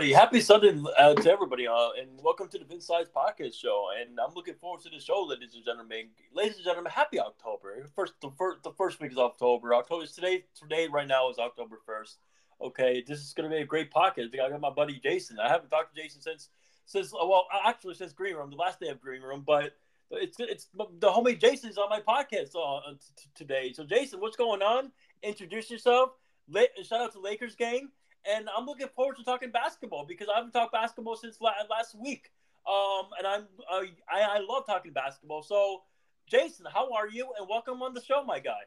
Everybody. Happy Sunday uh, to everybody, uh, and welcome to the Vince Size Podcast Show. And I'm looking forward to the show, ladies and gentlemen. Ladies and gentlemen, happy October. First, the first, the first week is October. October is today. Today, right now, is October first. Okay, this is going to be a great podcast. I got my buddy Jayson. I haven't talked to Jayson since since well, actually since Green Room, the last day of Green Room, but. It's it's the homie Jayson's on my podcast uh, t- today. So Jayson, what's going on? Introduce yourself. La- shout out to Lakers gang and I'm looking forward to talking basketball because I haven't talked basketball since la- last week. Um, and I'm uh, I, I love talking basketball. So, Jayson, how are you? And welcome on the show, my guy.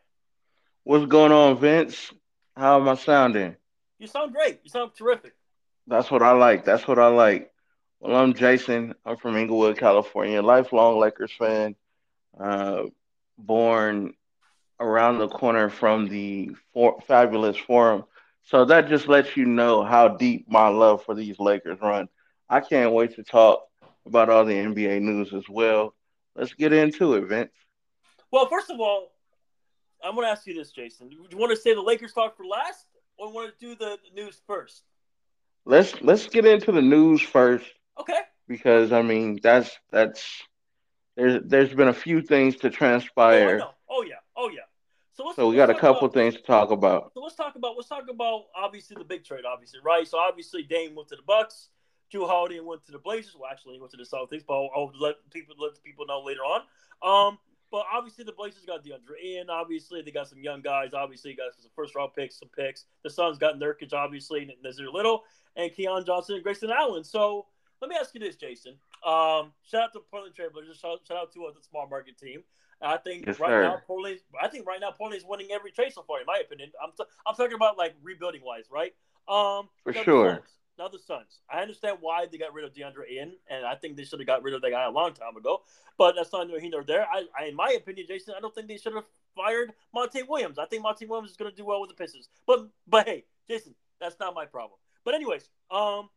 What's going on, Vince? How am I sounding? You sound great. You sound terrific. That's what I like. That's what I like. Well, I'm Jayson. I'm from Inglewood, California. Lifelong Lakers fan. Uh, born around the corner from the for- fabulous Forum so that just lets you know how deep my love for these Lakers run. I can't wait to talk about all the NBA news as well. Let's get into it, Vince. Well, first of all, I'm going to ask you this, Jayson. Do you want to say the Lakers talk for last, or want to do the news first? Let's let's get into the news first. Okay. Because I mean, that's that's there's there's been a few things to transpire. Oh, oh yeah, oh yeah. So, so we got a couple about, things to talk about. So let's talk about let's talk about obviously the big trade, obviously, right? So obviously Dame went to the Bucks, Jrue Holiday went to the Blazers. Well, actually, he went to the Celtics, but I'll, I'll let people let people know later on. Um, but obviously the Blazers got DeAndre Ayton. Obviously they got some young guys. Obviously got some first round picks, some picks. The Suns got Nurkic, obviously, Nassir Little, and Keon Johnson and Grayson Allen. So let me ask you this, Jayson. Um, shout out to Portland Trailblazers. Shout, shout out to uh, the small market team. I think yes, right sir. now Portland. I think right now is winning every trade so far, in my opinion. I'm t- I'm talking about like rebuilding wise, right? Um, for sure. Now the Suns. I understand why they got rid of DeAndre Ayton, and I think they should have got rid of that guy a long time ago. But that's not neither nor there. I, I, in my opinion, Jayson, I don't think they should have fired Monty Williams. I think Monty Williams is going to do well with the Pistons. But but hey, Jayson, that's not my problem. But anyways, um,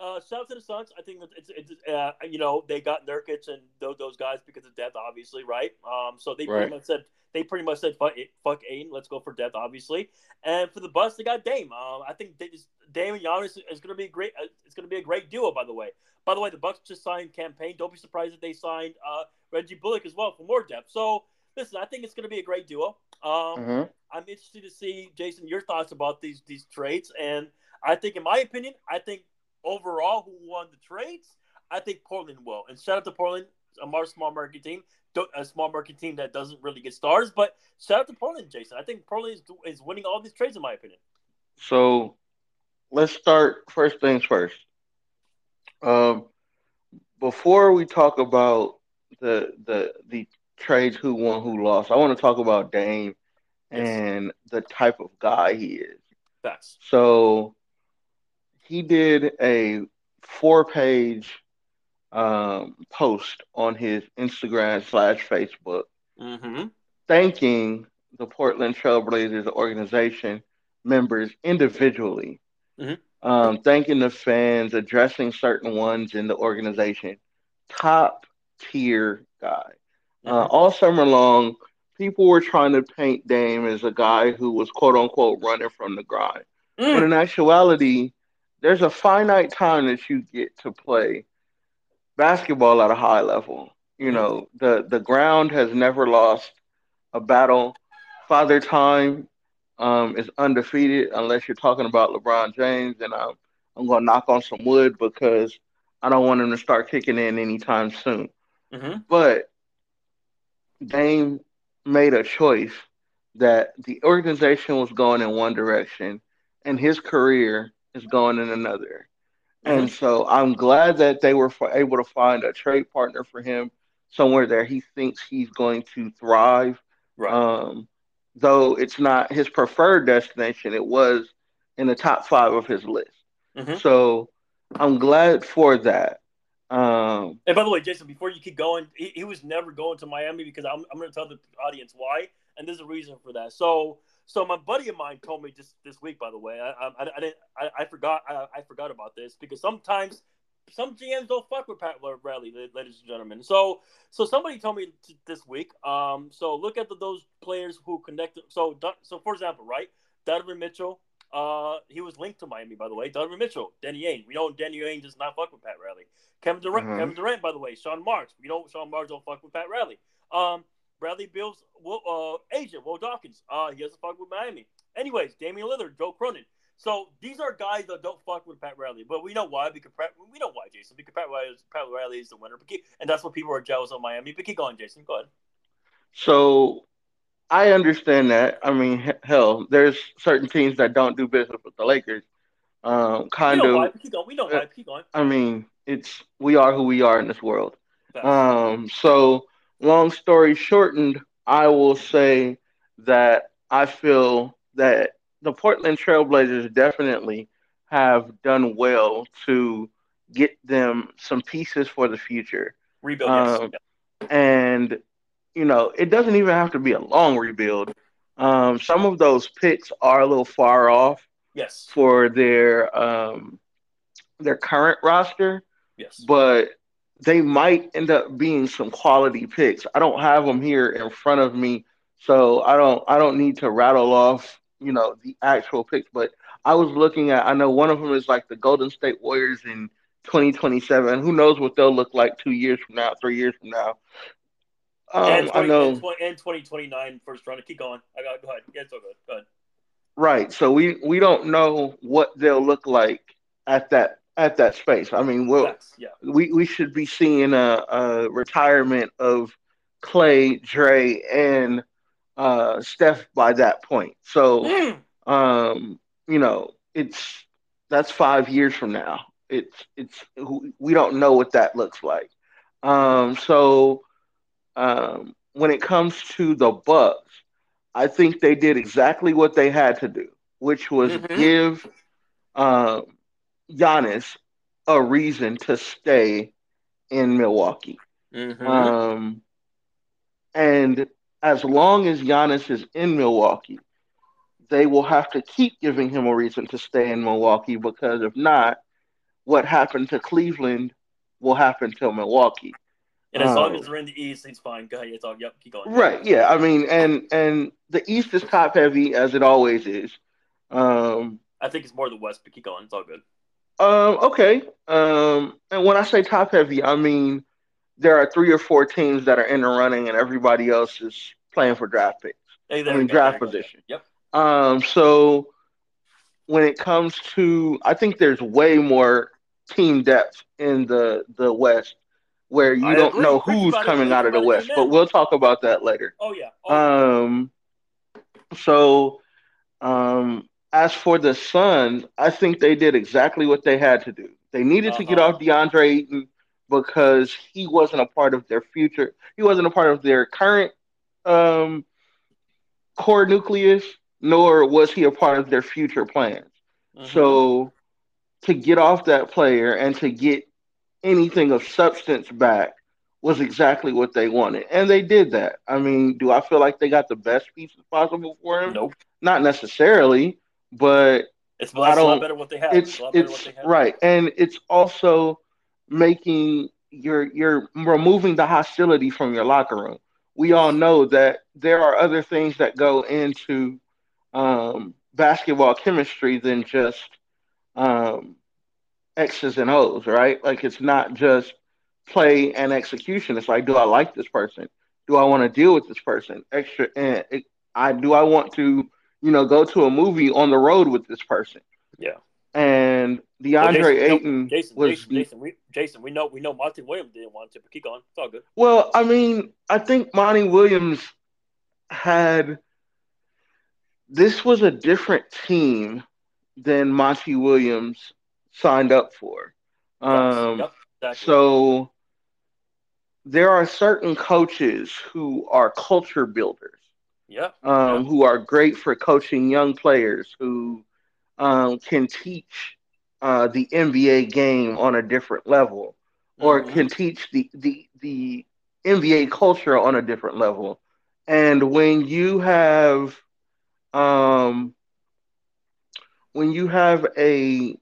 uh, shout out to the Suns. I think it's, it's uh, you know they got Nurkic and those, those guys because of depth, obviously, right? Um, so they right. pretty much said they pretty much said fuck, it, fuck Ayton, let's go for depth, obviously. And for the Bucks, they got Dame. Um, I think they just, Dame and Giannis is going to be a great. Uh, it's going to be a great duo, by the way. By the way, the Bucks just signed campaign. Don't be surprised if they signed uh, Reggie Bullock as well for more depth. So listen, I think it's going to be a great duo. Um, mm-hmm. I'm interested to see Jayson your thoughts about these these trades, and I think, in my opinion, I think overall who won the trades, I think Portland will. And shout out to Portland, a small market team, a small market team that doesn't really get stars. But shout out to Portland, Jayson. I think Portland is, is winning all these trades, in my opinion. So let's start first things first. Um, before we talk about the the the trades, who won, who lost, I want to talk about Dame yes. and the type of guy he is. That's so he did a four page um, post on his Instagram slash Facebook mm-hmm. thanking the Portland Trailblazers organization members individually, mm-hmm. um, thanking the fans, addressing certain ones in the organization. Top tier guy. Uh, mm-hmm. Uh, all summer long, people were trying to paint Dame as a guy who was quote unquote running from the grind. Mm. But in actuality, there's a finite time that you get to play basketball at a high level. You know, the the ground has never lost a battle. Father Time um, is undefeated unless you're talking about LeBron James, and I'm I'm gonna knock on some wood because I don't want him to start kicking in anytime soon. Mm-hmm. But Dame made a choice that the organization was going in one direction, and his career is going in another. Mm-hmm. And so I'm glad that they were able to find a trade partner for him somewhere there he thinks he's going to thrive. Right. Um, though it's not his preferred destination, it was in the top five of his list. Mm-hmm. So I'm glad for that. Um, and by the way, Jayson, before you keep going, he, he was never going to Miami because I'm, I'm going to tell the audience why, and there's a reason for that. So so my buddy of mine told me just this week, by the way, I, I, I didn't, I, I forgot, I, I, forgot about this because sometimes some GMs don't fuck with Pat Riley, ladies and gentlemen. So, so somebody told me t- this week. Um, so look at the, those players who connected. So, so for example, right, Donovan Mitchell, Uh, he was linked to Miami, by the way. Donovan Mitchell, Danny Ainge. We know Danny Ainge does not fuck with Pat Riley. Kevin Durant, Mhm. Kevin Durant, by the way. Sean Marks. We know Sean Marks don't fuck with Pat Riley. Um, Bradley Beal's uh, agent, Will Dawkins. Uh, he doesn't fuck with Miami. Anyways, Damian Lillard, Joe Cronin. So these are guys that don't fuck with Pat Riley, but we know why. Because Pat, we know why, Jayson. Because Pat Riley is, Pat Riley is the winner, but keep, and that's what people are jealous of Miami. But keep going, Jayson. Go ahead. So I understand that. I mean, hell, there's certain teams that don't do business with the Lakers. Um, We kind know of. but Keep going. We know why. Keep going. I mean, it's we are who we are in this world. Um, so long story shortened, I will say that I feel that the Portland Trailblazers definitely have done well to get them some pieces for the future. Rebuild. Um, Yeah. And you know, it doesn't even have to be a long rebuild. Um, some of those picks are a little far off Yes. for their um, their current roster Yes. but they might end up being some quality picks. I don't have them here in front of me, so I don't I don't need to rattle off, you know, the actual picks, but I was looking at I know one of them is like the Golden State Warriors in 2027. Who knows what they'll look like 2 years from now, 3 years from now. Um, and, I know and, 20, and 2029 first round. Keep going. I got. Go ahead. Yeah, it's all good. Go ahead. Right. So we we don't know what they'll look like at that at that space. I mean, we'll Yeah. we we should be seeing a, a retirement of Clay, Dre, and uh, Steph by that point. So, Mm. um, you know, it's that's five years from now. It's it's we don't know what that looks like. Um, so, um, when it comes to the Bucks, I think they did exactly what they had to do, which was Mhm. give um, Giannis a reason to stay in Milwaukee. Mhm. Um, and as long as Giannis is in Milwaukee, they will have to keep giving him a reason to stay in Milwaukee because if not, what happened to Cleveland will happen to Milwaukee. and as long um, as we're in the East, it's fine. Go ahead. It's all. Yep. Keep going. Right, yeah. I mean, and and the East is top heavy as it always is. Um, I think it's more the West, but keep going. It's all good. Um, okay. Um, and when I say top heavy, I mean there are three or four teams that are in the running, and everybody else is playing for draft picks. Hey, I there mean draft there position. Yep. Um, so when it comes to, I think there's way more team depth in the the West, where you I don't agree. know who's it, coming out of the West. But we'll talk about that later. Oh yeah. Oh, yeah. Um, so, um, as for the Suns, I think they did exactly what they had to do. They needed to get Uh-huh. off DeAndre Ayton because he wasn't a part of their future. He wasn't a part of their current um, core nucleus, nor was he a part of their future plans. Mhm. So, to get off that player and to get anything of substance back was exactly what they wanted. And they did that. I mean, do I feel like they got the best pieces possible for him? nope. Not necessarily, but It's, I it's a lot better what they have. it's it's what they have. right. And it's also making you're you're removing the hostility from your locker room. We all know that there are other things that go into um, basketball chemistry than just um, X's and O's, right? Like it's not just play and execution. It's like, do I like this person? Do I want to deal with this person? Extra, and it, I do I want to, you know, go to a movie on the road with this person? Yeah. And Well, DeAndre Jayson, we know- Ayton Jayson, was Jayson, Jayson, we, Jayson, we know, we know, Monty Williams didn't want to, but keep going. It's all good. Well, I mean, I think Monty Williams had this was a different team than Monty Williams signed up for. Um, yep, exactly. So there are certain coaches who are culture builders, yeah, um, Yeah. who are great for coaching young players who um, can teach uh, the NBA game on a different level, or Mhm. can teach the, the the NBA culture on a different level. And when you have um, when you have a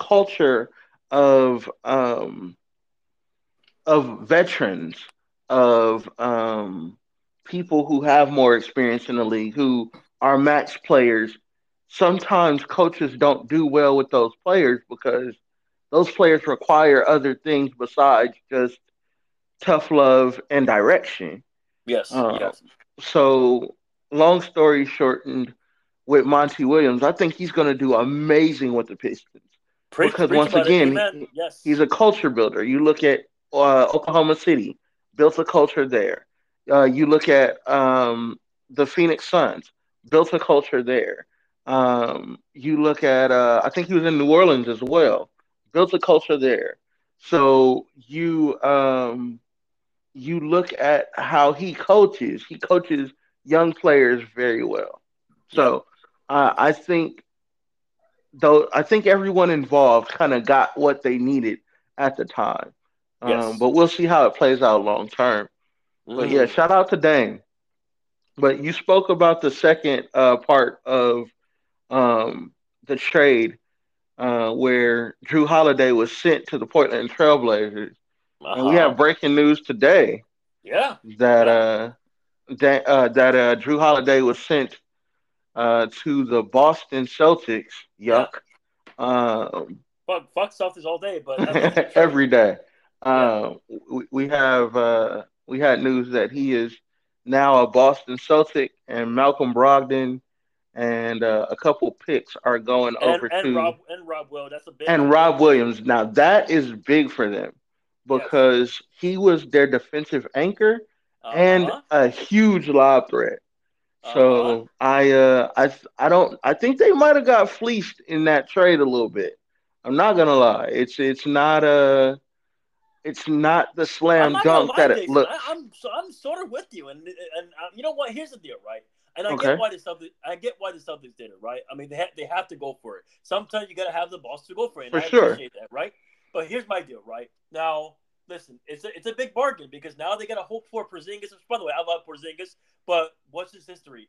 culture of um, of veterans, of um, people who have more experience in the league, who are match players, sometimes coaches don't do well with those players because those players require other things besides just tough love and direction. Yes, uh, yes. So, long story shortened, with Monty Williams, I think he's going to do amazing with the Pistons. Preach, because preach once again, it, yes. he's a culture builder. You look at uh, Oklahoma City, built a culture there. Uh, you look at um, the Phoenix Suns, built a culture there. Um, you look at, uh, I think he was in New Orleans as well, built a culture there. So you um, you look at how he coaches. He coaches young players very well. So uh, I think though I think everyone involved kind of got what they needed at the time. Um, yes. But we'll see how it plays out long term. Mm. But yeah, shout out to Dame. But you spoke about the second uh, part of um, the trade uh, where Jrue Holiday was sent to the Portland Trailblazers. Uh-huh. And we have breaking news today. Yeah. That yeah. uh that uh that uh Jrue Holiday was sent uh to the Boston Celtics. Yuck. Yeah. Um fuck, fuck Celtics all day, but every day. Uh, we, we have uh we had news that he is now a Boston Celtic and Malcolm Brogdon and uh, a couple picks are going and, over and to Rob and Rob Will. That's a big and Rob Williams. Now that is big for them because yes. he was their defensive anchor uh-huh. and a huge lob threat. Uh-huh. So I uh I I don't I think they might have got fleeced in that trade a little bit. I'm not gonna lie. It's it's not a it's not the slam dunk that it looks. I, am so, I'm sort of with you, and and uh, you know what? Here's the deal, right? And I okay. get why the Celtics. I get why the Celtics did it, right? I mean, they have they have to go for it. Sometimes you got to have the balls to go for it. for I sure. That, right? But here's my deal, right? Now, listen, it's a, it's a big bargain because now they got to hope for Porzingis. By the way, I love Porzingis, but what's his history?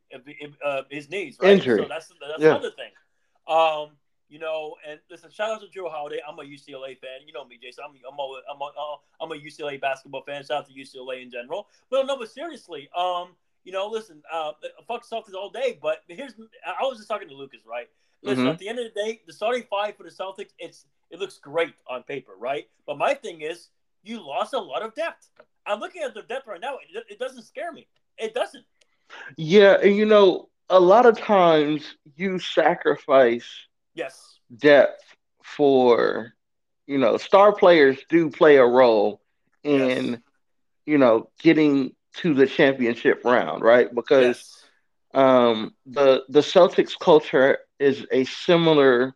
Uh, his knees, right? Injury. So that's that's yeah. another thing. Um, you know, and listen, shout out to Jrue Holiday. I'm a UCLA fan. You know me, Jayson. I'm I'm a, I'm a, uh, I'm a UCLA basketball fan. Shout out to UCLA in general. But no, but seriously, um, you know, listen, uh, fuck Celtics all day. But here's, I was just talking to Lucas, right? Listen, mm-hmm. at the end of the day, the starting five for the Celtics, it's it looks great on paper, right? But my thing is, you lost a lot of depth. I'm looking at the depth right now. It, it doesn't scare me. It doesn't. Yeah, and you know, a lot of times you sacrifice yes depth for you know star players do play a role in yes. you know getting to the championship round, right? Because yes. um, the the Celtics culture is a similar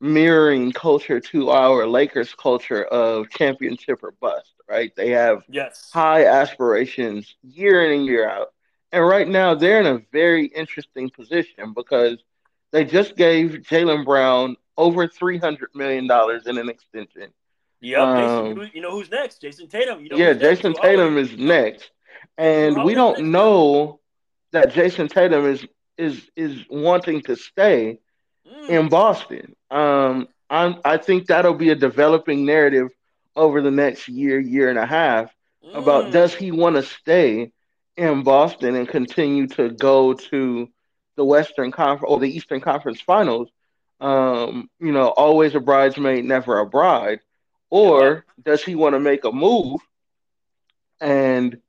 mirroring culture to our Lakers culture of championship or bust, right? They have yes. high aspirations year in and year out. And right now they're in a very interesting position because they just gave Jaylen Brown over three hundred million dollars in an extension. Yep, um, Jayson, you know who's next? Jayson Tatum. You know yeah, Jayson Tatum is next, and we don't know that Jayson Tatum is is is wanting to stay mm. in Boston. Um, I'm, I think that'll be a developing narrative over the next year, year and a half mm. about does he want to stay in Boston and continue to go to the Western Conference or the Eastern Conference Finals. Um, you know, always a bridesmaid, never a bride. Or does he want to make a move and,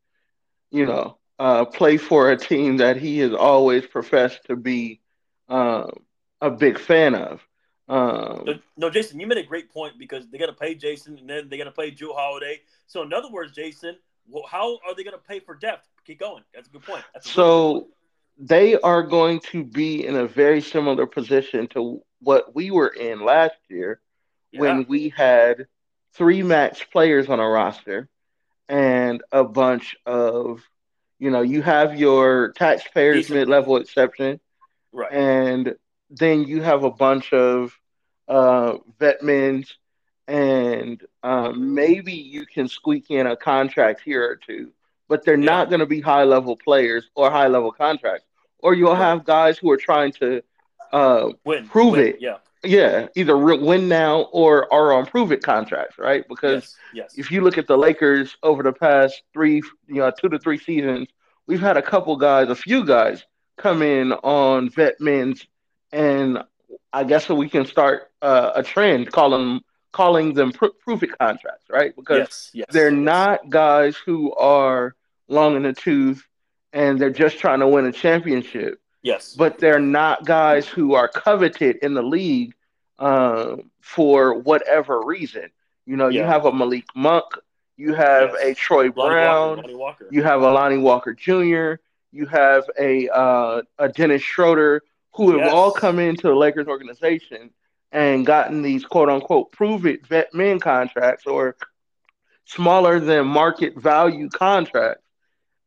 you know, uh, play for a team that he has always professed to be um, a big fan of? Um, no, Jayson, you made a great point because they got to pay Jayson and then they got to pay Jrue Holiday. So, in other words, Jayson, well, how are they going to pay for depth? Keep going. That's a good point. A so, point. They are going to be in a very similar position to what we were in last year yeah. when we had three match players on a roster and a bunch of, you know, you have your taxpayers mid level exception. Right. And then you have a bunch of uh, vet men's, and um, maybe you can squeak in a contract here or two, but they're yeah. not going to be high level players or high level contracts. Or you'll have guys who are trying to uh, win, prove win, it. Yeah. Yeah, either win now or are on prove it contracts, right? Because yes, yes. if you look at the Lakers over the past three, you know, two to three seasons, we've had a couple guys, a few guys come in on vet men's and I guess we can start uh, a trend calling calling them pr- proof it contracts, right? Because yes, yes, they're yes. not guys who are long in the tooth and they're just trying to win a championship. Yes, but they're not guys who are coveted in the league um, for whatever reason. You know, you have a Malik Monk, you have Yes. a Troy Lonnie Brown, Walker, Lonnie Walker. you have a Lonnie Walker Jr., you have a uh, a Dennis Schroeder, who have Yes. all come into the Lakers organization and gotten these quote unquote prove it vet men contracts or smaller than market value contracts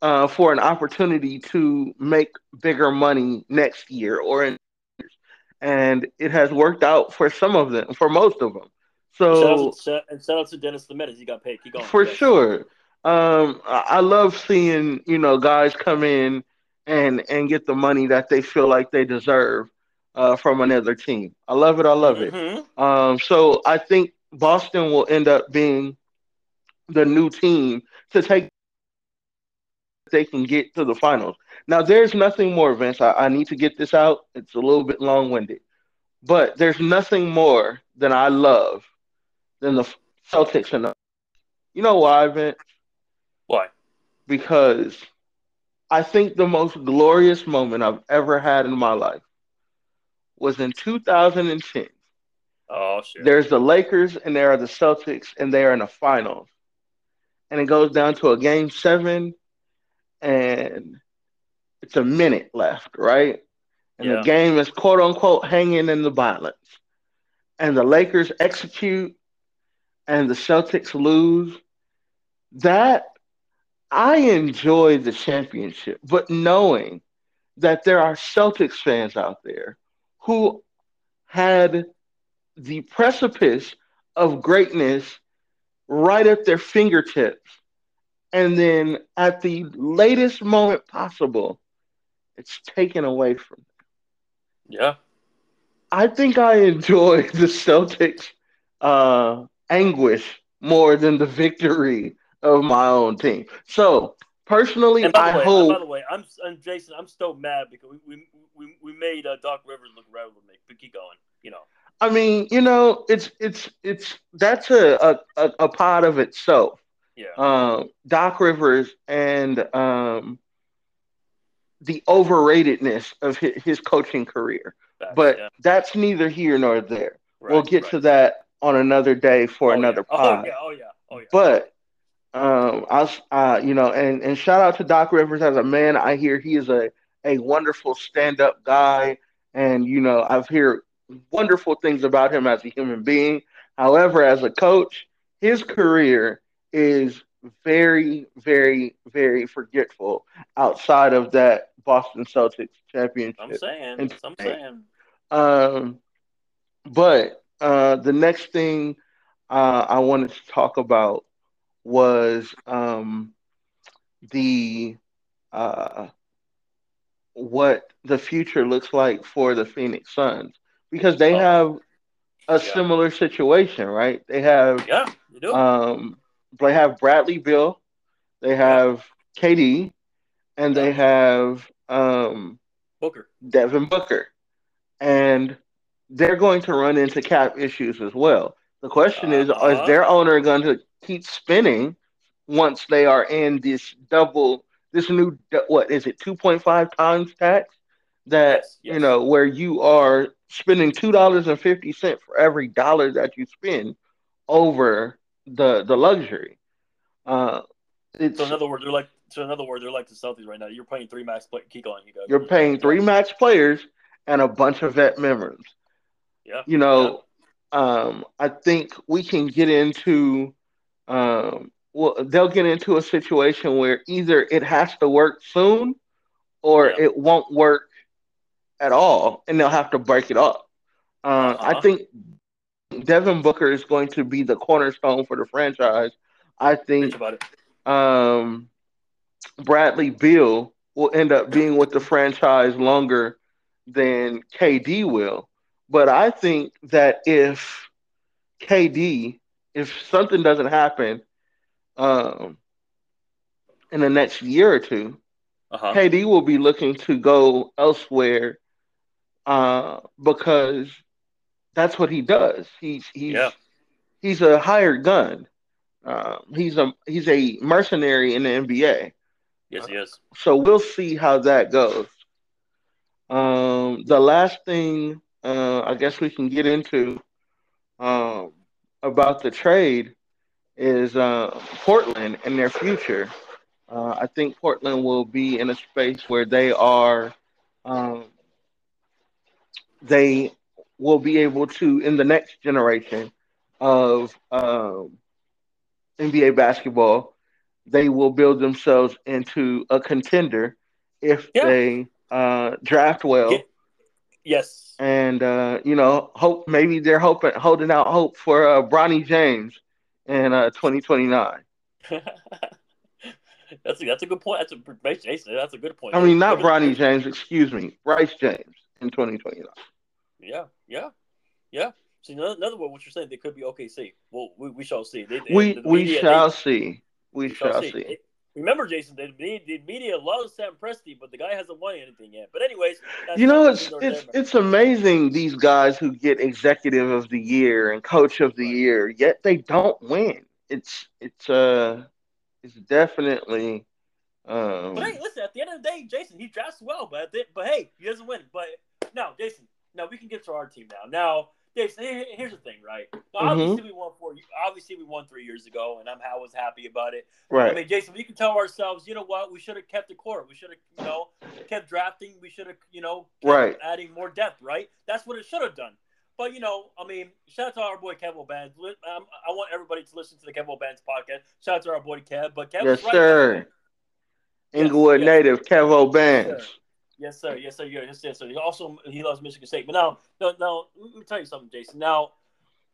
uh, for an opportunity to make bigger money next year or in years. And it has worked out for some of them, for most of them. So and shout out to Dennis the Menace. He got paid. Keep going. for sure. Um, I love seeing you know guys come in and and get the money that they feel like they deserve uh, from another team. I love it. I love it. Mhm. Um, so I think Boston will end up being the new team to take. They can get to the finals. Now, there's nothing more, Vince. I, I need to get this out. It's a little bit long winded, but there's nothing more than I love than the Celtics and the. You know why, Vince? Why? Because I think the most glorious moment I've ever had in my life was in 2010. Oh shit. There's the Lakers and there are the Celtics, and they are in the finals. And it goes down to a game seven, and it's a minute left, right? And Yeah. the game is quote unquote hanging in the balance. And the Lakers execute, and the Celtics lose. That I enjoy the championship, but knowing that there are Celtics fans out there who had the precipice of greatness right at their fingertips. And then at the latest moment possible, it's taken away from them. yeah. I think I enjoy the Celtics uh, anguish more than the victory of my own team. So personally, And by I the way, hope by the way, I'm, I'm Jayson. I'm still mad because we we we, we made uh, Doc Rivers look relevant. But keep going. You know. I mean, you know, it's it's it's that's a a, a, part of itself. Yeah. Um, Doc Rivers and um, the overratedness of his, his coaching career, but yeah. that's neither here nor there. Right, we'll get right. to that on another day for Oh, another yeah. pod. Oh yeah. Oh yeah. Oh yeah. But um, I uh, you know, and and shout out to Doc Rivers as a man. I hear he is a a wonderful stand up guy, and you know, I've heard wonderful things about him as a human being. However, as a coach, his career is very, very, very forgetful outside of that Boston Celtics championship. I'm saying. I'm saying. Um, but uh, the next thing uh, I wanted to talk about was um, the uh, what the future looks like for the Phoenix Suns because they Oh. have a Yeah. similar situation, right? They have Yeah. You do. um, they have Bradley Beal, they have KD, and they have um, Booker. Devin Booker. And they're going to run into cap issues as well. The question is, Uh-huh. is their owner going to keep spinning once they are in this double, this new, what is it, 2.5 times tax? That, Yes, yes. you know, where you are spending $2.50 for every dollar that you spend over the the luxury. Uh, it's, So in other words, they're like. So in other words, they're like the Celtics right now. You're paying three max play. Keep going. You go. You're paying three max players and a bunch of vet members. Yeah. You know, um, I think we can get into, um, well, they'll get into a situation where either it has to work soon or Yeah. it won't work at all, and they'll have to break it up. Uh, I Uh-huh. think Devin Booker is going to be the cornerstone for the franchise. I think about it. um, Bradley Beal will end up being with the franchise longer than KD will. But I think that if KD, if something doesn't happen um, in the next year or two, Uh huh. KD will be looking to go elsewhere uh, because that's what he does. He's he's yeah. he's a hired gun. Uh, he's a he's a mercenary in the NBA. Yes, he is. So we'll see how that goes. Um, the last thing uh, I guess we can get into um, about the trade is uh, Portland and their future. Uh, I think Portland will be in a space where they are, um, they will be able to, in the next generation of um, NBA basketball, they will build themselves into a contender if yeah. they uh, draft well. Yes. And uh, you know, hope maybe they're hoping holding out hope for uh, Bronny James in uh, 2029. that's a, that's a good point. That's a Jayson. That's a good point. I mean, not Bronny James. Excuse me, Bryce James in 2029. Yeah, yeah, yeah. See, in other words, what you're saying, they could be OKC. Well, we, we shall see. They, they, we the we shall they, see. We, we shall, see. see. Remember, Jayson, the, the media loves Sam Presti, but the guy hasn't won anything yet. But anyways, you know, it's it's it's amazing these guys who get executive of the year and coach of the year, yet they don't win. It's it's uh it's definitely. Um, but hey, listen. At the end of the day, Jayson, he drafts well, but but hey, he doesn't win. But now, Jayson, now we can get to our team now. Now, Jayson, here's the thing, right? Now, mm-hmm. obviously, we won four. Obviously, we won three years ago, and I'm I was happy about it. Right. I mean, Jayson, we can tell ourselves, you know what? We should have kept the core. We should have, you know, kept drafting. We should have, you know, right, adding more depth. Right. That's what it should have done. But you know, I mean, shout out to our boy Kevo Bands. Um, I want everybody to listen to the Kevo Bands podcast. Shout out to our boy Kev. But Kev, yes, right sir. Inglewood yes, native yes. Kevo Bands. Yes, sir. Yes, sir. Yes, sir. Yes, sir. He also he loves Michigan State. But now, now, now, let me tell you something, Jayson. Now,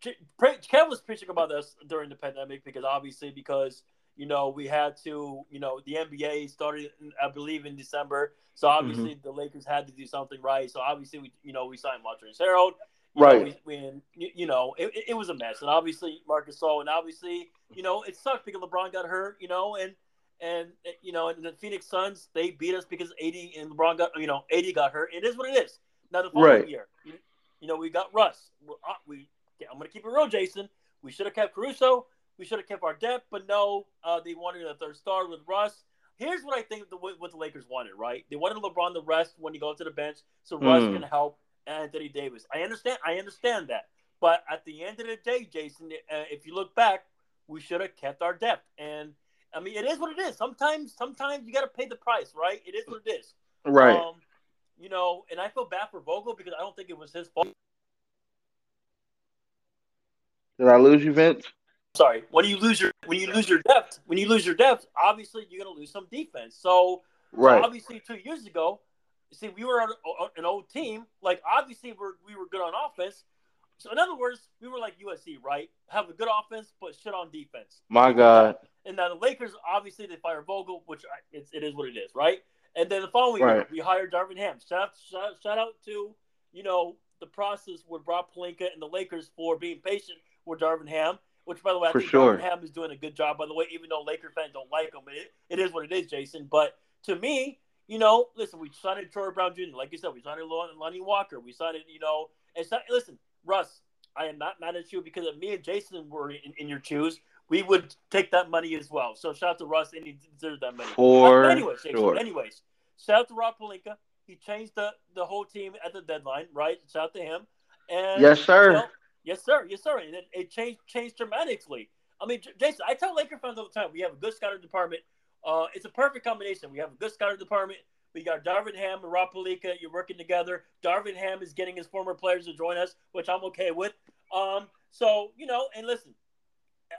Kevin was preaching about this during the pandemic because obviously because you know we had to you know the NBA started I believe in December, so obviously mm-hmm. the Lakers had to do something right. So obviously we you know we signed Montrezl Harrell. right. Know, we, we, you know it, it was a mess, and obviously Marcus Gasol, and obviously you know it sucked because LeBron got hurt. You know and and you know, and the Phoenix Suns they beat us because AD and LeBron got you know AD got hurt. It is what it is. Now the following right. year, you, you, know, we got Russ. Uh, we I'm gonna keep it real, Jayson. We should have kept Caruso. We should have kept our depth, but no, uh, they wanted a third star with Russ. Here's what I think the, what the Lakers wanted, right? They wanted LeBron to rest when he goes to the bench, so mm. Russ can help Anthony Davis. I understand. I understand that, but at the end of the day, Jayson, uh, if you look back, we should have kept our depth and I mean, it is what it is. Sometimes, sometimes you got to pay the price, right? It is what it is. Right. Um, you know, and I feel bad for Vogel because I don't think it was his fault. Did I lose you, Vince? Sorry. When you lose your when you lose your depth, when you lose your depth, obviously you're gonna lose some defense. So, right. So obviously, two years ago, see, we were an old team. Like obviously, we're, we were good on offense. So in other words, we were like USC, right? Have a good offense, but shit on defense. My God. And now the Lakers, obviously, they fire Vogel, which it's, it is what it is, right? And then the following right. year, we hired Darvin Ham. Shout out, shout, shout out to you know the process with Rob Pelinka and the Lakers for being patient with Darvin Ham. Which, by the way, I for think sure. Darvin Ham is doing a good job. By the way, even though Laker fans don't like him, it, it is what it is, Jayson. But to me, you know, listen, we signed Troy Brown Jr. Like you said, we signed Lonnie Walker. We signed, you know, and so, listen, Russ, I am not mad at you because if me and Jayson were in, in your shoes, we would take that money as well. So shout out to Russ, and he deserves that money. For anyways, sure. anyways, shout out to Rob Pelinka. He changed the, the whole team at the deadline, right? Shout out to him. And yes, sir. You know, yes, sir. Yes, sir. And it, it, changed changed dramatically. I mean, Jayson, I tell Laker fans all the time, we have a good scouting department. Uh, it's a perfect combination. We have a good scouting department. We got Darvin Ham and Rob Pelinka. You're working together. Darvin Ham is getting his former players to join us, which I'm okay with. Um, so you know, and listen,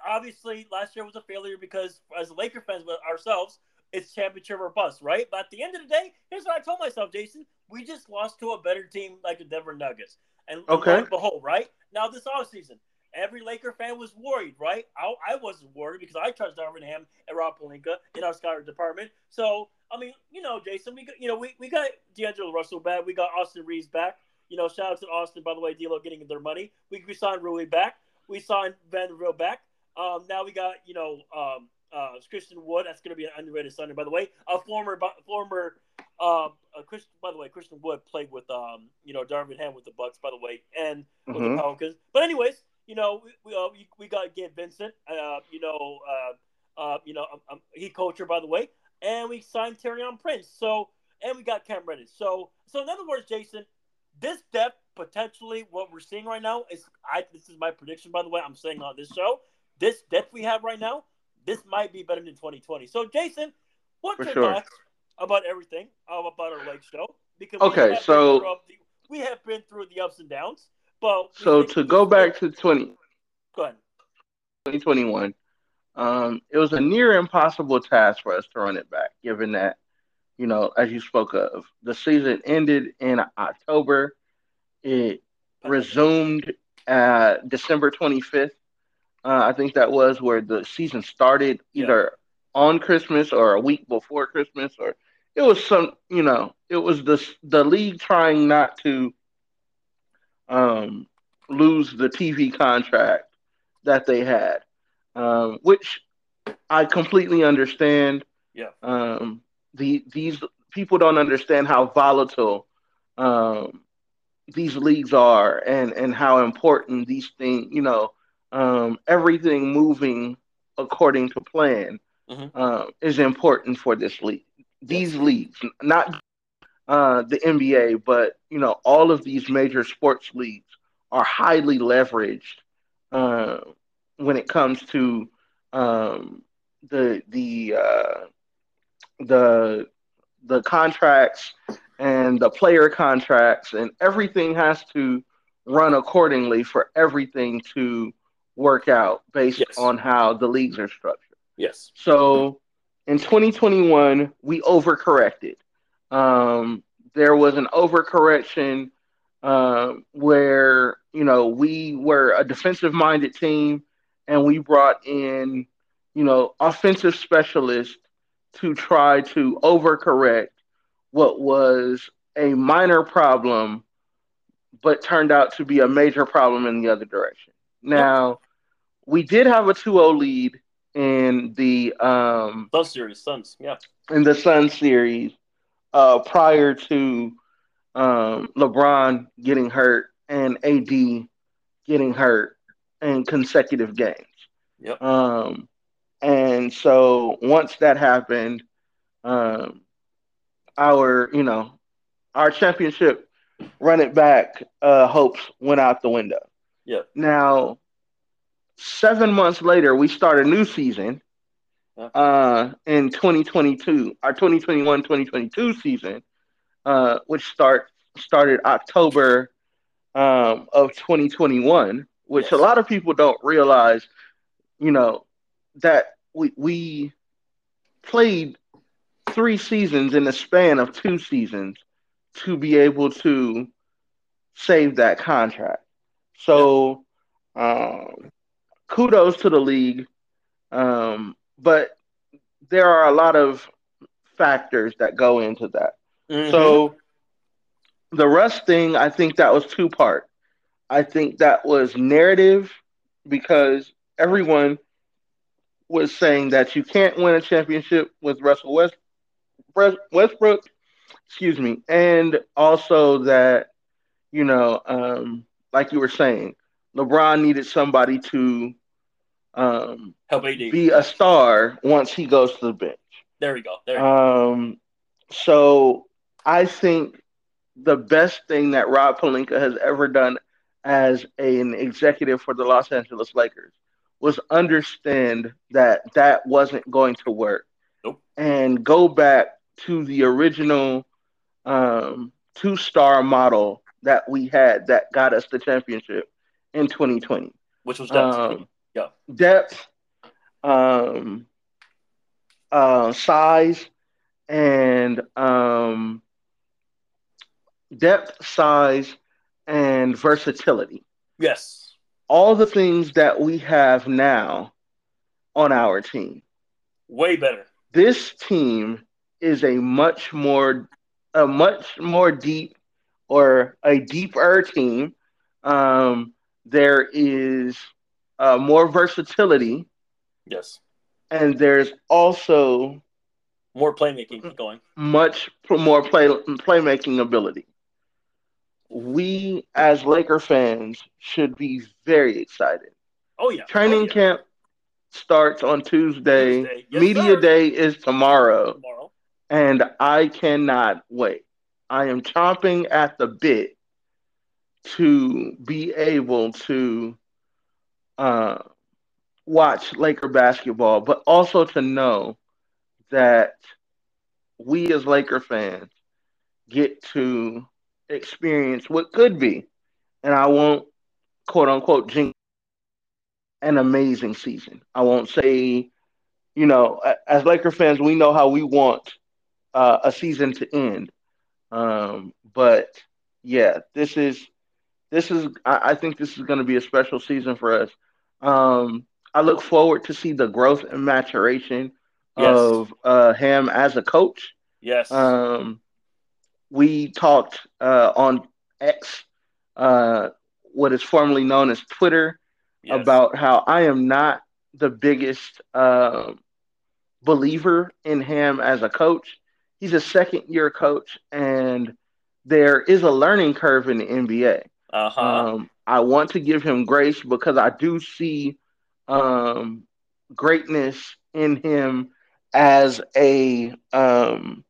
obviously last year was a failure because as Laker fans but ourselves, it's championship or bust, right? But at the end of the day, here's what I told myself, Jayson: we just lost to a better team like the Denver Nuggets, and okay, and behold, right now this offseason, every Laker fan was worried, right? I, I wasn't worried because I trust Darvin Ham and Rob Pelinka in our scouting department. So I mean, you know, Jayson, we got, you know we, we got D'Angelo Russell back, we got Austin Reaves back. You know, shout out to Austin, by the way, D'Lo getting their money. We, we signed Rui back. We signed Vanderbilt back. Um, now we got, you know, um, uh, Christian Wood. That's going to be an underrated signing, by the way. A former former uh, Christian, by the way, Christian Wood played with um, you know, Darvin Ham with the Bucks, by the way, and with Mhm. the Pelicans. But anyways, you know, we we, uh, we, we got Gabe Vincent, uh, you know, uh, uh, you know, um, um, he coacher, by the way, and we signed Taurean Prince. So, and we got Cam Reddish. So, so in other words, Jayson, this depth potentially what we're seeing right now is I. This is my prediction, by the way. I'm saying on this show, this depth we have right now, this might be better than 2020. So, Jayson, what's For your sure. thoughts about everything uh, about our leg show? Because Okay, so- the- we have been through the ups and downs, but So to go back to 20, go ahead. 2021, um, it was a near impossible task for us to run it back, given that, you know, as you spoke of, the season ended in October. It resumed at December 25th. Uh, I think that was where the season started, Yeah. either on Christmas or a week before Christmas, or it was some, you know, it was the the league trying not to um, lose the TV contract that they had, um, which I completely understand. Yeah. Um, the these people don't understand how volatile um, these leagues are and and how important these things, you know, um, everything moving according to plan Mhm. uh, is important for this league. These leagues, not uh, the NBA, but you know, all of these major sports leagues are highly leveraged uh, when it comes to um, the the uh, the the contracts and the player contracts and everything has to run accordingly for everything to work out based Yes. on how the leagues are structured. Yes. So in 2021, we overcorrected. Um, there was an overcorrection um, where you know we were a defensive-minded team, and we brought in you know offensive specialists to try to overcorrect what was a minor problem, but turned out to be a major problem in the other direction. Now, we did have a 2-0 lead in the um, Sun series, Suns. Yeah. in the Sun series uh, prior to um, LeBron getting hurt and AD getting hurt in consecutive games. Yep. Um, and so once that happened, um, our you know our championship run it back uh, hopes went out the window. Yep. Now, seven months later, we start a new season uh, in 2022, our 2021 2022 season, uh, which start started October um, of 2021, which a lot of people don't realize, you know, that we we played three seasons in the span of two seasons to be able to save that contract. So, um, kudos to the league. Um, but there are a lot of factors that go into that. Mhm. So the Russ thing, I think that was two part. I think that was narrative because everyone was saying that you can't win a championship with Russell West, West- Westbrook, excuse me, and also that you know, um, like you were saying, LeBron needed somebody to um, help AD. be a star once he goes to the bench. there we go. There. You go. Um, so I think the best thing that Rob Pelinka has ever done as an executive for the Los Angeles Lakers was understand that that wasn't going to work Nope. and go back to the original um, two star model that we had that got us the championship in 2020 Which was depth. um, Yeah. depth, um, uh, size, and um, depth, size, and versatility. yes. All the things that we have now on our team. Way better. This team is a much more, a much more deep or a deeper team. Um, there is uh, more versatility Yes. and there's also More playmaking. Going. Much more play playmaking ability. We as Laker fans should be very excited. Oh yeah. Training oh, yeah. camp starts on Tuesday. Tuesday. Yes, Media sir. day is tomorrow, tomorrow. and I cannot wait. I am chomping at the bit to be able to uh, watch Laker basketball, but also to know that we as Laker fans get to experience what could be, and I won't quote unquote jinx an amazing season. I won't say, you know, as Laker fans, we know how we want uh, a season to end. Um, but yeah, this is this is I, I think this is going to be a special season for us. Um, I look forward to see the growth and maturation Yes. of uh, him as a coach. Yes. Um, we talked uh, on X, uh, what is formerly known as Twitter, yes. about how I am not the biggest um believer in him as a coach. He's a second year coach, and there is a learning curve in the NBA. Uh huh. Um, I want to give him grace because I do see um, greatness in him as a um,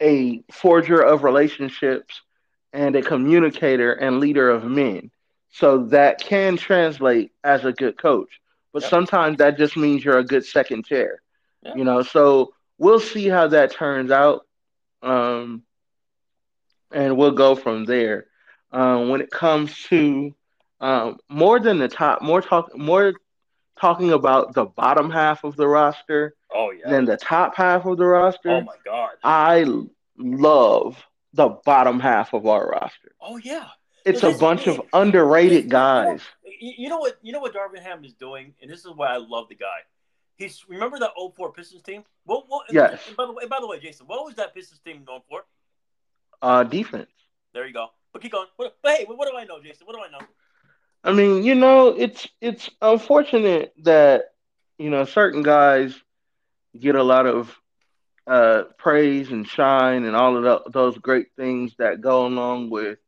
a forger of relationships and a communicator and leader of men. So that can translate as a good coach, but Yep. sometimes that just means you're a good second chair. Yep. You know, so we'll see how that turns out, um, and we'll go from there. Um, when it comes to um, more than the top, more talk, more talking about the bottom half of the roster oh yeah. than the top half of the roster. oh my god. I love the bottom half of our roster. Oh yeah. It's a bunch of underrated guys. You know what? You know what Darvin Ham is doing, and this is why I love the guy. He's remember that 04 Pistons team. What? what Yes. by the way, by the way, Jayson, what was that Pistons team known for? Uh, defense. There you go. But keep going. What, but hey, what do I know, Jayson? What do I know? I mean, you know, it's it's unfortunate that you know certain guys get a lot of uh, praise and shine and all of tho- those great things that go along with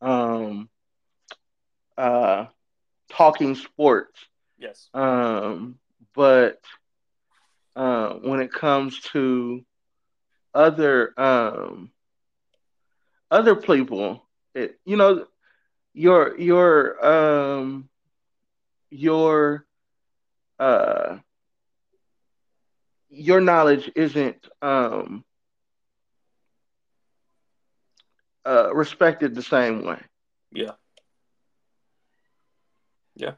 um, uh, talking sports. Yes. Um, but uh, when it comes to other um, other people, it, you know, your your um, your uh, your knowledge isn't um, uh, respected the same way. Yeah. Yeah.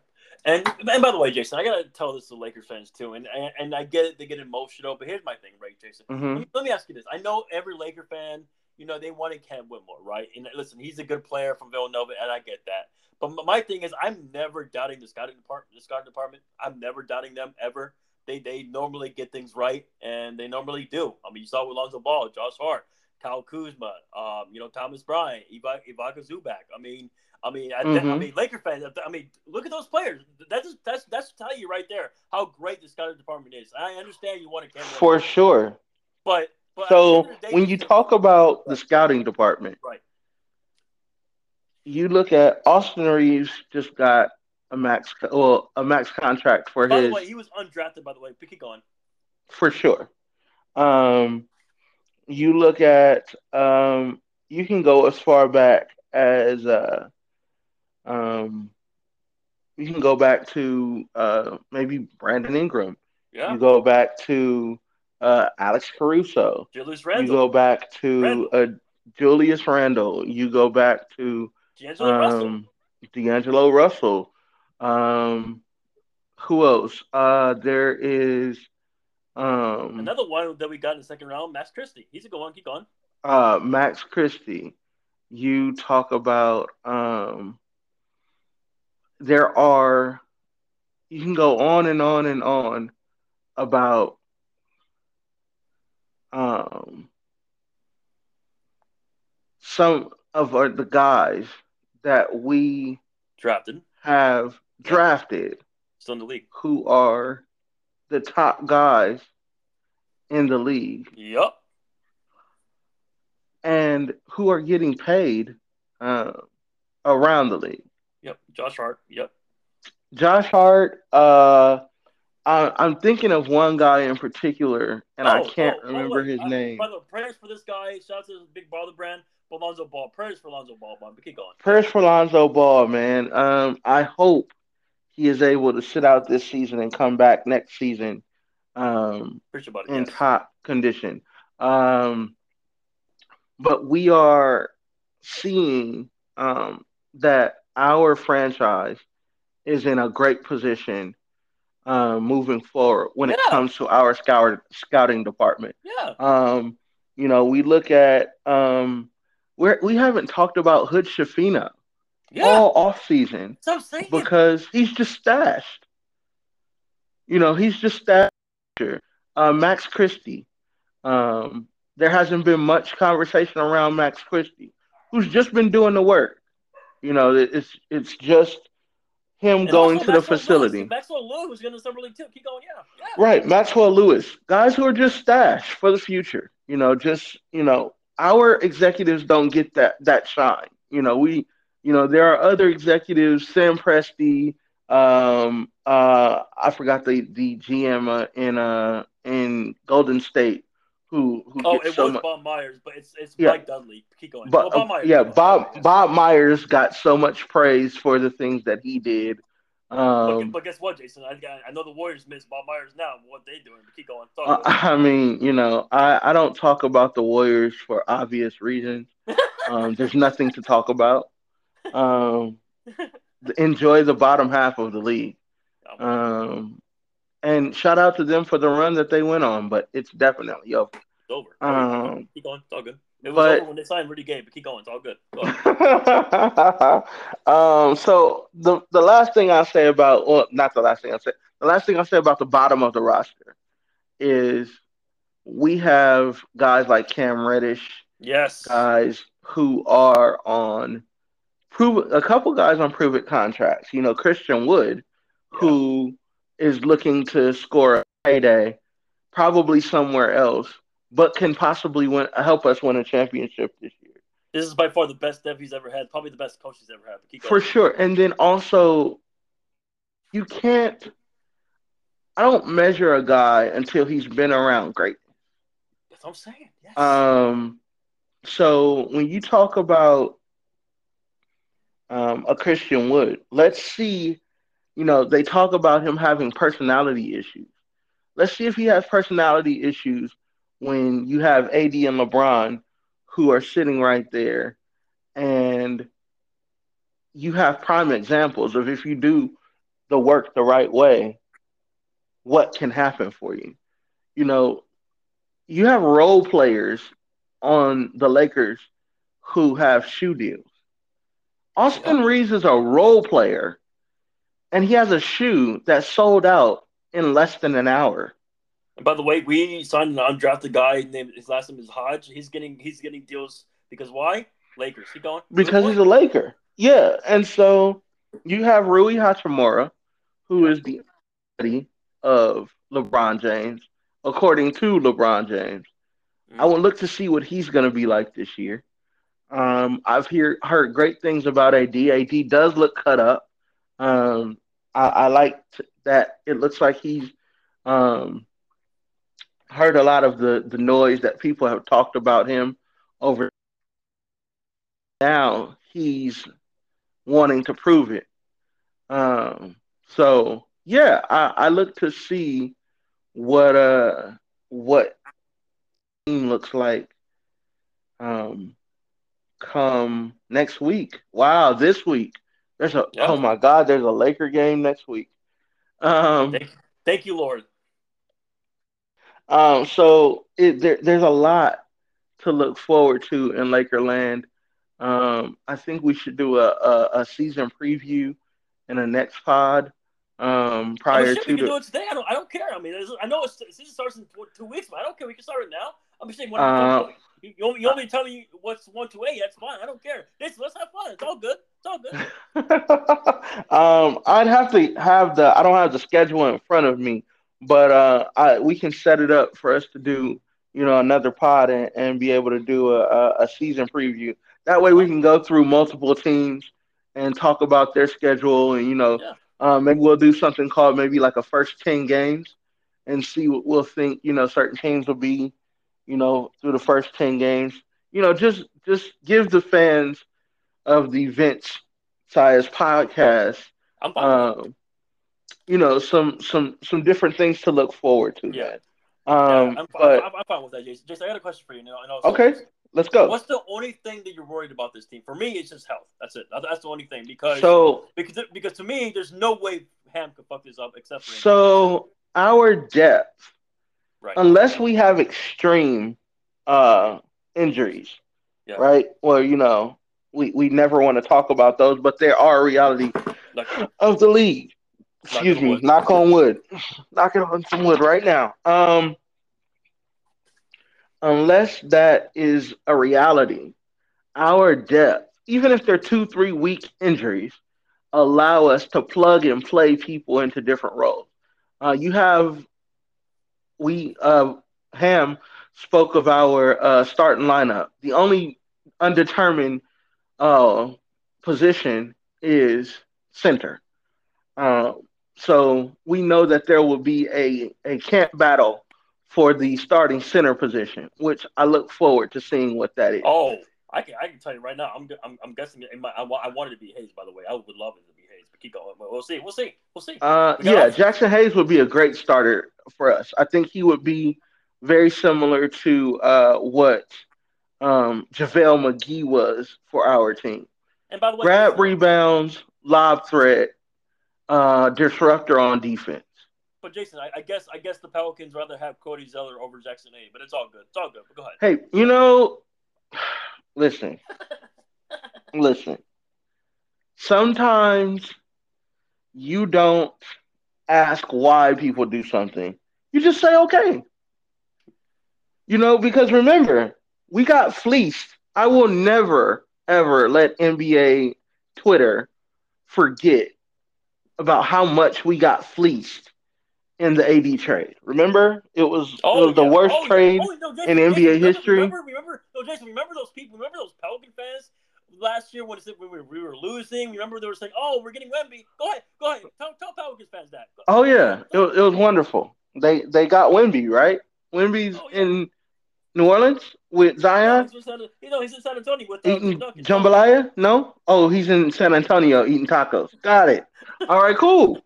And and by the way, Jayson, I gotta tell this to Lakers fans too, and and, and I get it, they get emotional, but here's my thing, right, Jayson? hmm Let me, let me ask you this. I know every Laker fan, you know, they wanted Cam Whitmore, right? And listen, he's a good player from Villanova, and I get that. But my thing is, I'm never doubting the scouting department. The scouting department, I'm never doubting them ever. They they normally get things right, and they normally do. I mean, you saw with Lonzo Ball, Josh Hart, Kyle Kuzma, um, you know, Thomas Bryant, Iva, Ivica Zubac. I mean, I mean, I, I Mhm. mean, Laker fans. I mean, look at those players. That's just, that's that's tell you right there how great the scouting department is. I understand you want to For sure. but but So end of the day, when you talk about the scouting department, Right. you look at Austin Reaves just got a max well a max contract for By his the way, he was undrafted. By the way, pick it going. for sure. Um, you look at um, you can go as far back as uh, um, you can go back to uh, maybe Brandon Ingram. Yeah, You go back to uh, Alex Caruso. Julius You go back to Randle. uh, Julius Randle. You go back to D'Angelo Russell. um, D'Angelo Russell. Um, who else? Uh, there is um, Another one that we got in the second round, Max Christie. He's a good one. Keep going. uh, Max Christie. You talk about um, there are you can go on and on and on about um, some of our, the guys that we Drafted, have drafted still in the league. who are the top guys in the league. Yep. And who are getting paid uh, around the league. Yep. Josh Hart. Yep. Josh Hart. Uh, I, am thinking of one guy in particular, and oh, I can't oh, remember his I, name. By the way, prayers for this guy. Shout out to his big brother brand. Lonzo Ball. Prayers for Lonzo Ball, man. But keep going. Prayers for Lonzo Ball, man. Um, I hope he is able to sit out this season and come back next season um, in yes. top condition. Um, but we are seeing um, that our franchise is in a great position uh, moving forward when yeah. it comes to our scout, scouting department. Yeah. Um, you know, we look at um, we we haven't talked about Hood-Schifino yeah. all off season because he's just stashed. You know, he's just stashed. Uh, Max Christie. Um, there hasn't been much conversation around Max Christie, who's just been doing the work. You know, it's it's just him and going to Maxwell the facility. Lewis, Maxwell Lewis is going to summer league too. Keep going, yeah, yeah. Right, Maxwell Lewis, guys who are just stashed for the future. You know, just you know, our executives don't get that that shine. You know, we you know, there are other executives, Sam Presti, um, uh, I forgot the the GM uh, in uh in Golden State who who oh it so was much... Bob Myers, but it's it's yeah. Mike Dudley. Keep going. But, well, Bob Myers, yeah, Bob Bob Myers got so much praise for the things that he did. Um, but, but, guess what, Jayson? I, I know the Warriors miss Bob Myers now. What they doing? But keep going. Uh, I mean, you know, I, I don't talk about the Warriors for obvious reasons. um, there's nothing to talk about. Um, enjoy the bottom half of the league. Um, and shout out to them for the run that they went on, but it's definitely over. It's over. Um, keep going. It's all good. It was but, over when they signed Rudy Gay, but keep going. It's all good. Go um, so the the last thing I say about, well, not the last thing I say, the last thing I say about the bottom of the roster is we have guys like Cam Reddish, yes, guys who are on prove a couple guys on prove it contracts. You know, Christian Wood, yeah. who is looking to score a payday, probably somewhere else, but can possibly win, help us win a championship this year. This is by far the best dev he's ever had, probably the best coach he's ever had. For sure, and then also, you can't. I don't measure a guy until he's been around great. That's what I'm saying. Yes. Um, so when you talk about um, a Christian Wood. Let's see, you know, they talk about him having personality issues. Let's see if he has personality issues when you have AD and LeBron who are sitting right there and you have prime examples of if you do the work the right way, what can happen for you. You know, you have role players on the Lakers who have shoe deals. Austin Reaves is a role player, and he has a shoe that sold out in less than an hour. And by the way, we signed an undrafted guy named his last name is Hodge. He's getting he's getting deals because why? Lakers. Keep going. Because he's a Laker. Yeah, and so you have Rui Hachimura, who is the of LeBron James, according to LeBron James. Mm-hmm. I will look to see what he's going to be like this year. Um, I've hear, heard great things about AD. AD does look cut up. Um, I, I like that. It looks like he's um, heard a lot of the, the noise that people have talked about him over. Now he's wanting to prove it. Um, so yeah, I, I look to see what uh what team looks like um come next week. Wow, this week. There's a oh my god, there's a Laker game next week. Um thank, thank you, Lord. Um so it there, there's a lot to look forward to in Lakerland. Um I think we should do a, a, a season preview in the next pod. Um prior to we can do it today. I don't I don't care. I mean I know it's, season starts in two weeks, but I don't care. We can start it now. I'm just saying uh, you, you, want, you me to tell you what's one to eight? That's fine. I don't care. Let's let's have fun. It's all good. It's all good. um, I'd have to have the. I don't have the schedule in front of me, but uh, I we can set it up for us to do you know another pod and, and be able to do a, a season preview. That way we can go through multiple teams and talk about their schedule and you know yeah. uh, maybe we'll do something called maybe like a first ten games and see what we'll think you know certain teams will be you know through the first ten games. You know just just give the fans of the Vince Size podcast. Um, you know some some some different things to look forward to. Yeah. Um, yeah, I'm, but, I'm, I'm, fine with that, Jayson. Jayson, I got a question for you. you know, I know okay, let's go. What's the only thing that you're worried about this team? For me, it's just health. That's it. That's the only thing because so because because to me, there's no way Ham could fuck this up except for so our depth, right? Unless we have extreme uh injuries, yeah. right? Well, you know, we we never want to talk about those, but they are a reality of the league. Excuse me, knock on wood. Knocking on some wood right now. Um, unless that is a reality, our depth, even if they're two, three week injuries, allow us to plug and play people into different roles. Uh, you have, we, uh, Ham spoke of our uh, starting lineup. The only undetermined uh, position is center. So we know that there will be a, a camp battle for the starting center position, which I look forward to seeing what that is. Oh, I can I can tell you right now. I'm I'm, I'm guessing my, I, I wanted to be Hayes. By the way, I would love it to be Hayes, but keep going. We'll see. We'll see. We'll see. Uh, we yeah, Jaxson Hayes would be a great starter for us. I think he would be very similar to uh, what um, JaVale McGee was for our team. And by the way, grab rebounds, lob threat, uh, disruptor on defense. But Jayson, I, I, guess I guess the Pelicans rather have Cody Zeller over Jaxson A, but it's all good. It's all good. But go ahead. Hey, you know, listen, listen. Sometimes you don't ask why people do something. You just say okay. You know, because remember, we got fleeced. I will never ever let NBA Twitter forget about how much we got fleeced in the AD trade. Remember, it was, oh, it was yeah. the worst oh, trade oh, no, Jayson, in NBA history. Remember, remember, no, Jayson, remember those people? Remember those Pelican fans last year when, we were, we were losing? Remember they were saying, "Oh, we're getting Wemby." Go ahead, go ahead. Tell, tell Pelicans fans that. Oh yeah, it, it was wonderful. They they got Wemby right. Wemby's oh, yeah. in New Orleans with Zion. he's, you know, he's in San Antonio with uh, eating jambalaya. No, oh, he's in San Antonio eating tacos. Got it. All right, cool.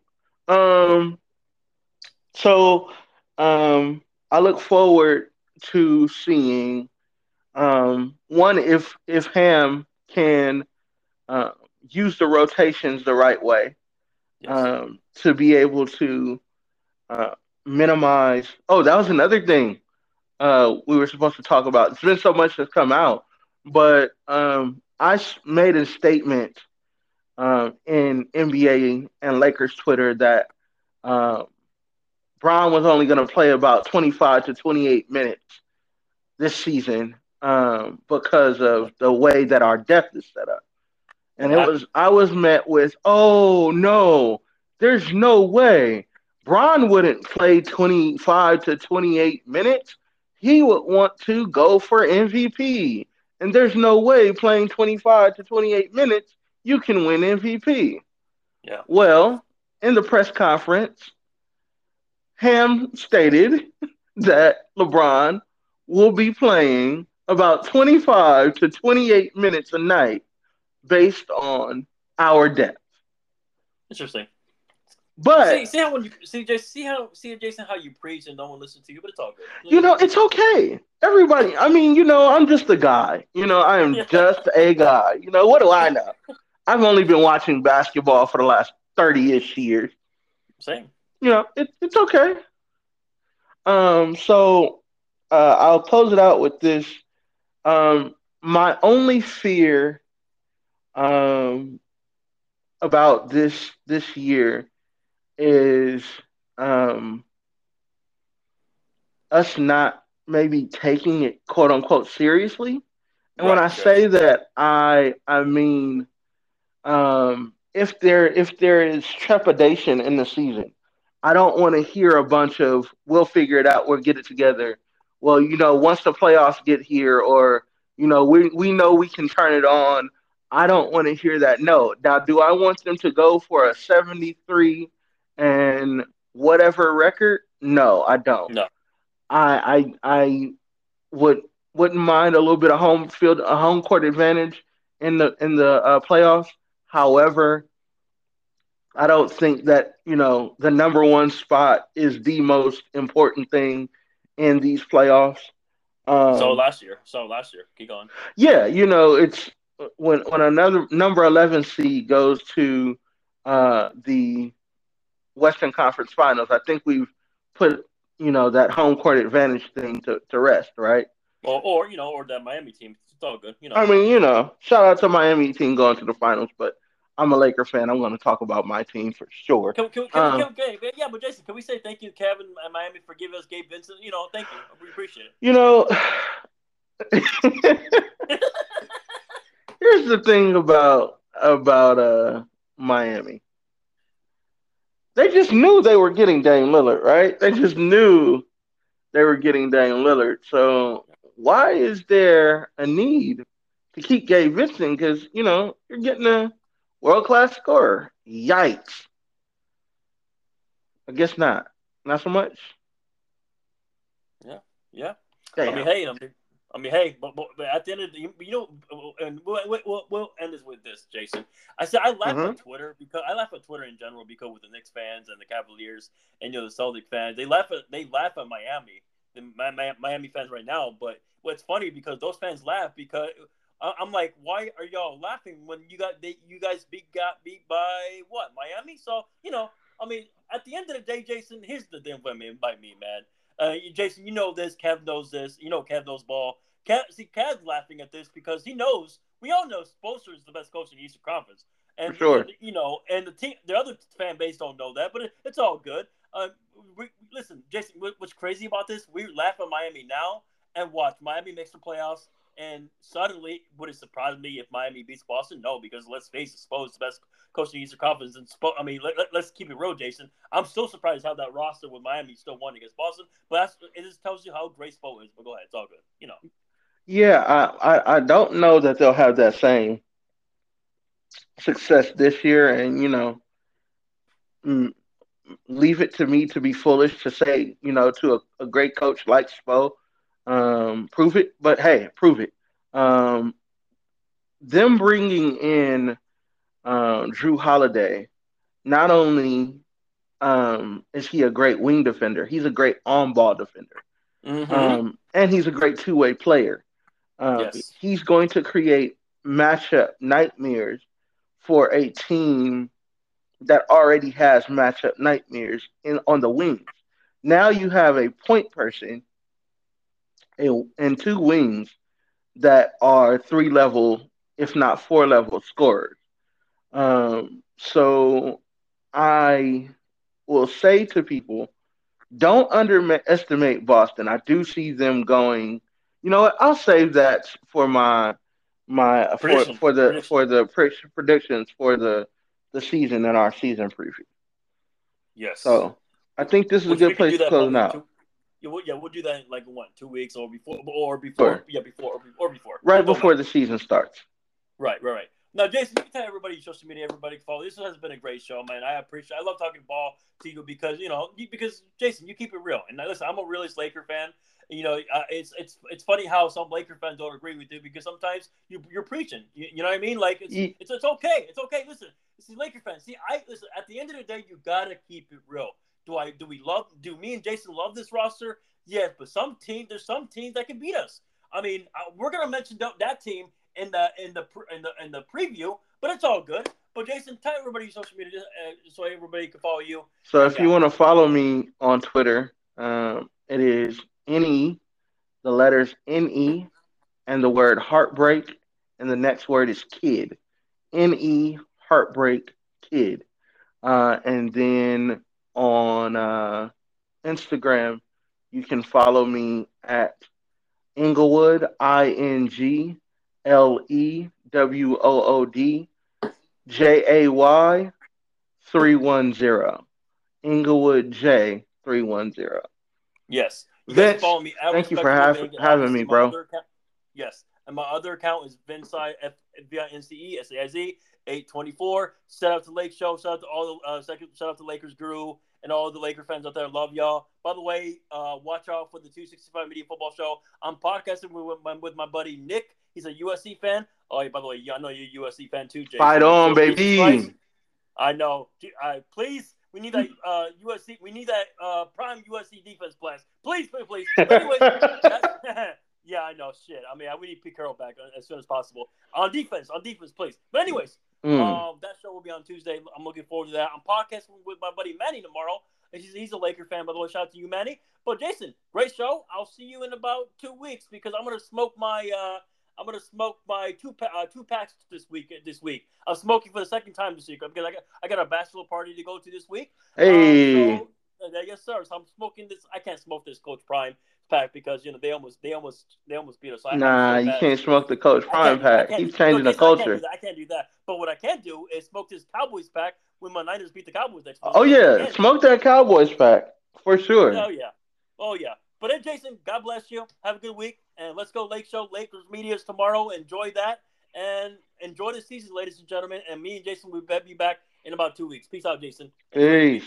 Um, so um, I look forward to seeing um, one if if Ham can uh, use the rotations the right way yes. um, to be able to uh, minimize. Oh, that was another thing uh, we were supposed to talk about. It's been so much that's come out, but um, I made a statement uh, in NBA and Lakers Twitter that uh, Bron was only going to play about 25 to 28 minutes this season um, because of the way that our depth is set up. And it was I was met with, oh no, there's no way. Bron wouldn't play 25 to 28 minutes he would want to go for MVP. And there's no way playing 25 to 28 minutes you can win MVP. Yeah. Well, in the press conference, Ham stated that LeBron will be playing about 25 to 28 minutes a night based on our depth. Interesting. But see, see how when you see Jayson, see how see Jayson how you preach and no one listens to you, but it's all good. You know, it's okay. Everybody, I mean, you know, I'm just a guy. You know, I am just a guy. You know, what do I know? I've only been watching basketball for the last thirty ish years. Same. You know, it, it's okay. Um, so uh, I'll close it out with this. Um, my only fear um about this this year is um, us not maybe taking it quote unquote seriously. And right, when I say that, I I mean um, if there if there is trepidation in the season, I don't want to hear a bunch of we'll figure it out, we'll get it together. Well, you know, once the playoffs get here, or you know, we we know we can turn it on. I don't want to hear that. No. Now, do I want them to go for a 73 and whatever record? No, I don't. No. I I I would wouldn't mind a little bit of home field a home court advantage in the in the uh, playoffs. However, I don't think that you know the number one spot is the most important thing in these playoffs. Um, so last year, so last year, keep going. Yeah, you know it's when when another number eleven seed goes to uh, the Western Conference Finals. I think we've put you know that home court advantage thing to, to rest, right? Or, or you know, or that Miami team. It's all good, you know. I mean, you know, shout out to Miami team going to the finals, but I'm a Laker fan. I'm going to talk about my team for sure. Can, can, can, um, can, yeah, but Jayson, can we say thank you, Kevin and Miami, for giving us Gabe Vincent? You know, thank you. We appreciate it. You know, here's the thing about about uh Miami. They just knew they were getting Dame Lillard, right? They just knew they were getting Dame Lillard. So why is there a need to keep Gabe Vincent? Because you know you're getting a World class scorer. Yikes. I guess not. Not so much. Yeah, yeah. Damn. I mean, hey, I mean, I mean, hey, but, but, but at the end of the, you know, and we'll, we'll, we'll end this with this, Jayson. I said I laugh mm-hmm. on Twitter because I laugh at Twitter in general because with the Knicks fans and the Cavaliers and you know the Celtic fans, they laugh at they laugh at Miami, the Miami fans right now. But what's funny because those fans laugh because I'm like, why are y'all laughing when you got they, you guys beat got beat by what Miami? So you know, I mean, at the end of the day, Jayson, here's the thing by me, by me, man. Uh, Jayson, you know this. Kev knows this. You know Kev knows ball. Kev, see, Kev's laughing at this because he knows. We all know Spoelstra is the best coach in the Eastern Conference, and sure. you know, and the team, the other fan base don't know that, but it, it's all good. Uh, we, listen, Jayson, what's crazy about this? We laugh at Miami now and watch Miami makes the playoffs and suddenly, would it surprise me if Miami beats Boston? No, because let's face it, Spo's the best coach in the Eastern Conference. And Spo, I mean, let, us let, keep it real, Jayson. I'm still surprised how that roster with Miami still won against Boston. But that's, it just tells you how great Spo is. But go ahead, it's all good. You know. Yeah, I, I, I don't know that they'll have that same success this year. And, you know, mm, leave it to me to be foolish to say, you know, to a, a great coach like Spo um, prove it, but hey, prove it. Um, them bringing in uh, Jrue Holiday, not only um, is he a great wing defender, he's a great on ball defender. Mm-hmm. Um, and he's a great two way player. Uh, yes. He's going to create matchup nightmares for a team that already has matchup nightmares in on the wings. Now you have a point person and two wings that are three level, if not four level scorers. Um, so I will say to people, don't underestimate Boston. I do see them going. You know what? I'll save that for my my for, for the for the predictions for the the season and our season preview. Yes. So I think this is Which a good place to close out. Yeah, we'll, yeah, we'll do that in like what two weeks or before or before sure. yeah before or before right before the season starts. Right, right, right. Now, Jayson, you can tell everybody social media, everybody can follow. This has been a great show, man. I appreciate. I love talking ball to you because you know because Jayson, you keep it real. And now, listen, I'm a realist Laker fan. You know, uh, it's it's it's funny how some Laker fans don't agree with you because sometimes you you're preaching. You, you know what I mean? Like it's, it's it's okay. It's okay. Listen, is Laker fans. See, I listen. At the end of the day, you gotta keep it real. Do I do we love do me and Jayson love this roster? Yes, but some team there's some teams that can beat us. I mean, we're gonna mention that team in the in the in the in the preview, but it's all good. But Jayson, tell everybody social media uh, so everybody can follow you. So if you want to follow me on Twitter, um, it is ne the letters ne and the word heartbreak, and the next word is kid, ne heartbreak kid, uh, and then on uh, Instagram, you can follow me at Inglewood, I N G L E W O O D J A Y 310. Inglewood J three one zero. Yes. You Vince, follow me thank you for have, having me, bro. Account, yes. And my other account is Vinside F V I N C E S A I Z eight twenty four. Shout out to Lake Show. Shout out to all the uh, second. Shout out to Lakers Guru and all the Laker fans out there. Love y'all. By the way, uh, watch out for the 265 Media Football Show. I'm podcasting with my, with my buddy Nick. He's a USC fan. Oh, by the way, I know you're a USC fan too, Jay. Fight on, baby. I know. I, please, we need that uh, USC. We need that uh, prime USC defense class. Please, please, please. Anyways, yeah, I know. Shit. I mean, we need Pete Carroll back as soon as possible on defense. On defense, please. But anyways, mm. um, that show will be on Tuesday. I'm looking forward to that. I'm podcasting with my buddy Manny tomorrow. He's, he's a Laker fan, by the way. Shout out to you, Manny. But Jayson, great show. I'll see you in about two weeks because I'm gonna smoke my. Uh, I'm gonna smoke my two pa- uh, two packs this week. This week, I'm smoking for the second time this week because I got I got a bachelor party to go to this week. Hey, um, so, uh, yes, sir. So I'm smoking this. I can't smoke this Coach Prime pack because you know they almost they almost they almost beat us. So nah, you can't smoke the Coach Prime pack. He's changing the culture. I can't, I can't, do that. But what I can do is smoke this Cowboys pack when my Niners beat the Cowboys next. Oh yeah, smoke that Cowboys pack for sure. Oh yeah, oh yeah. But then, Jayson, God bless you. Have a good week, and let's go Lake Show Lakers Media's tomorrow. Enjoy that, and enjoy the season, ladies and gentlemen. And me and Jayson will be back in about two weeks. Peace out, Jayson. Peace.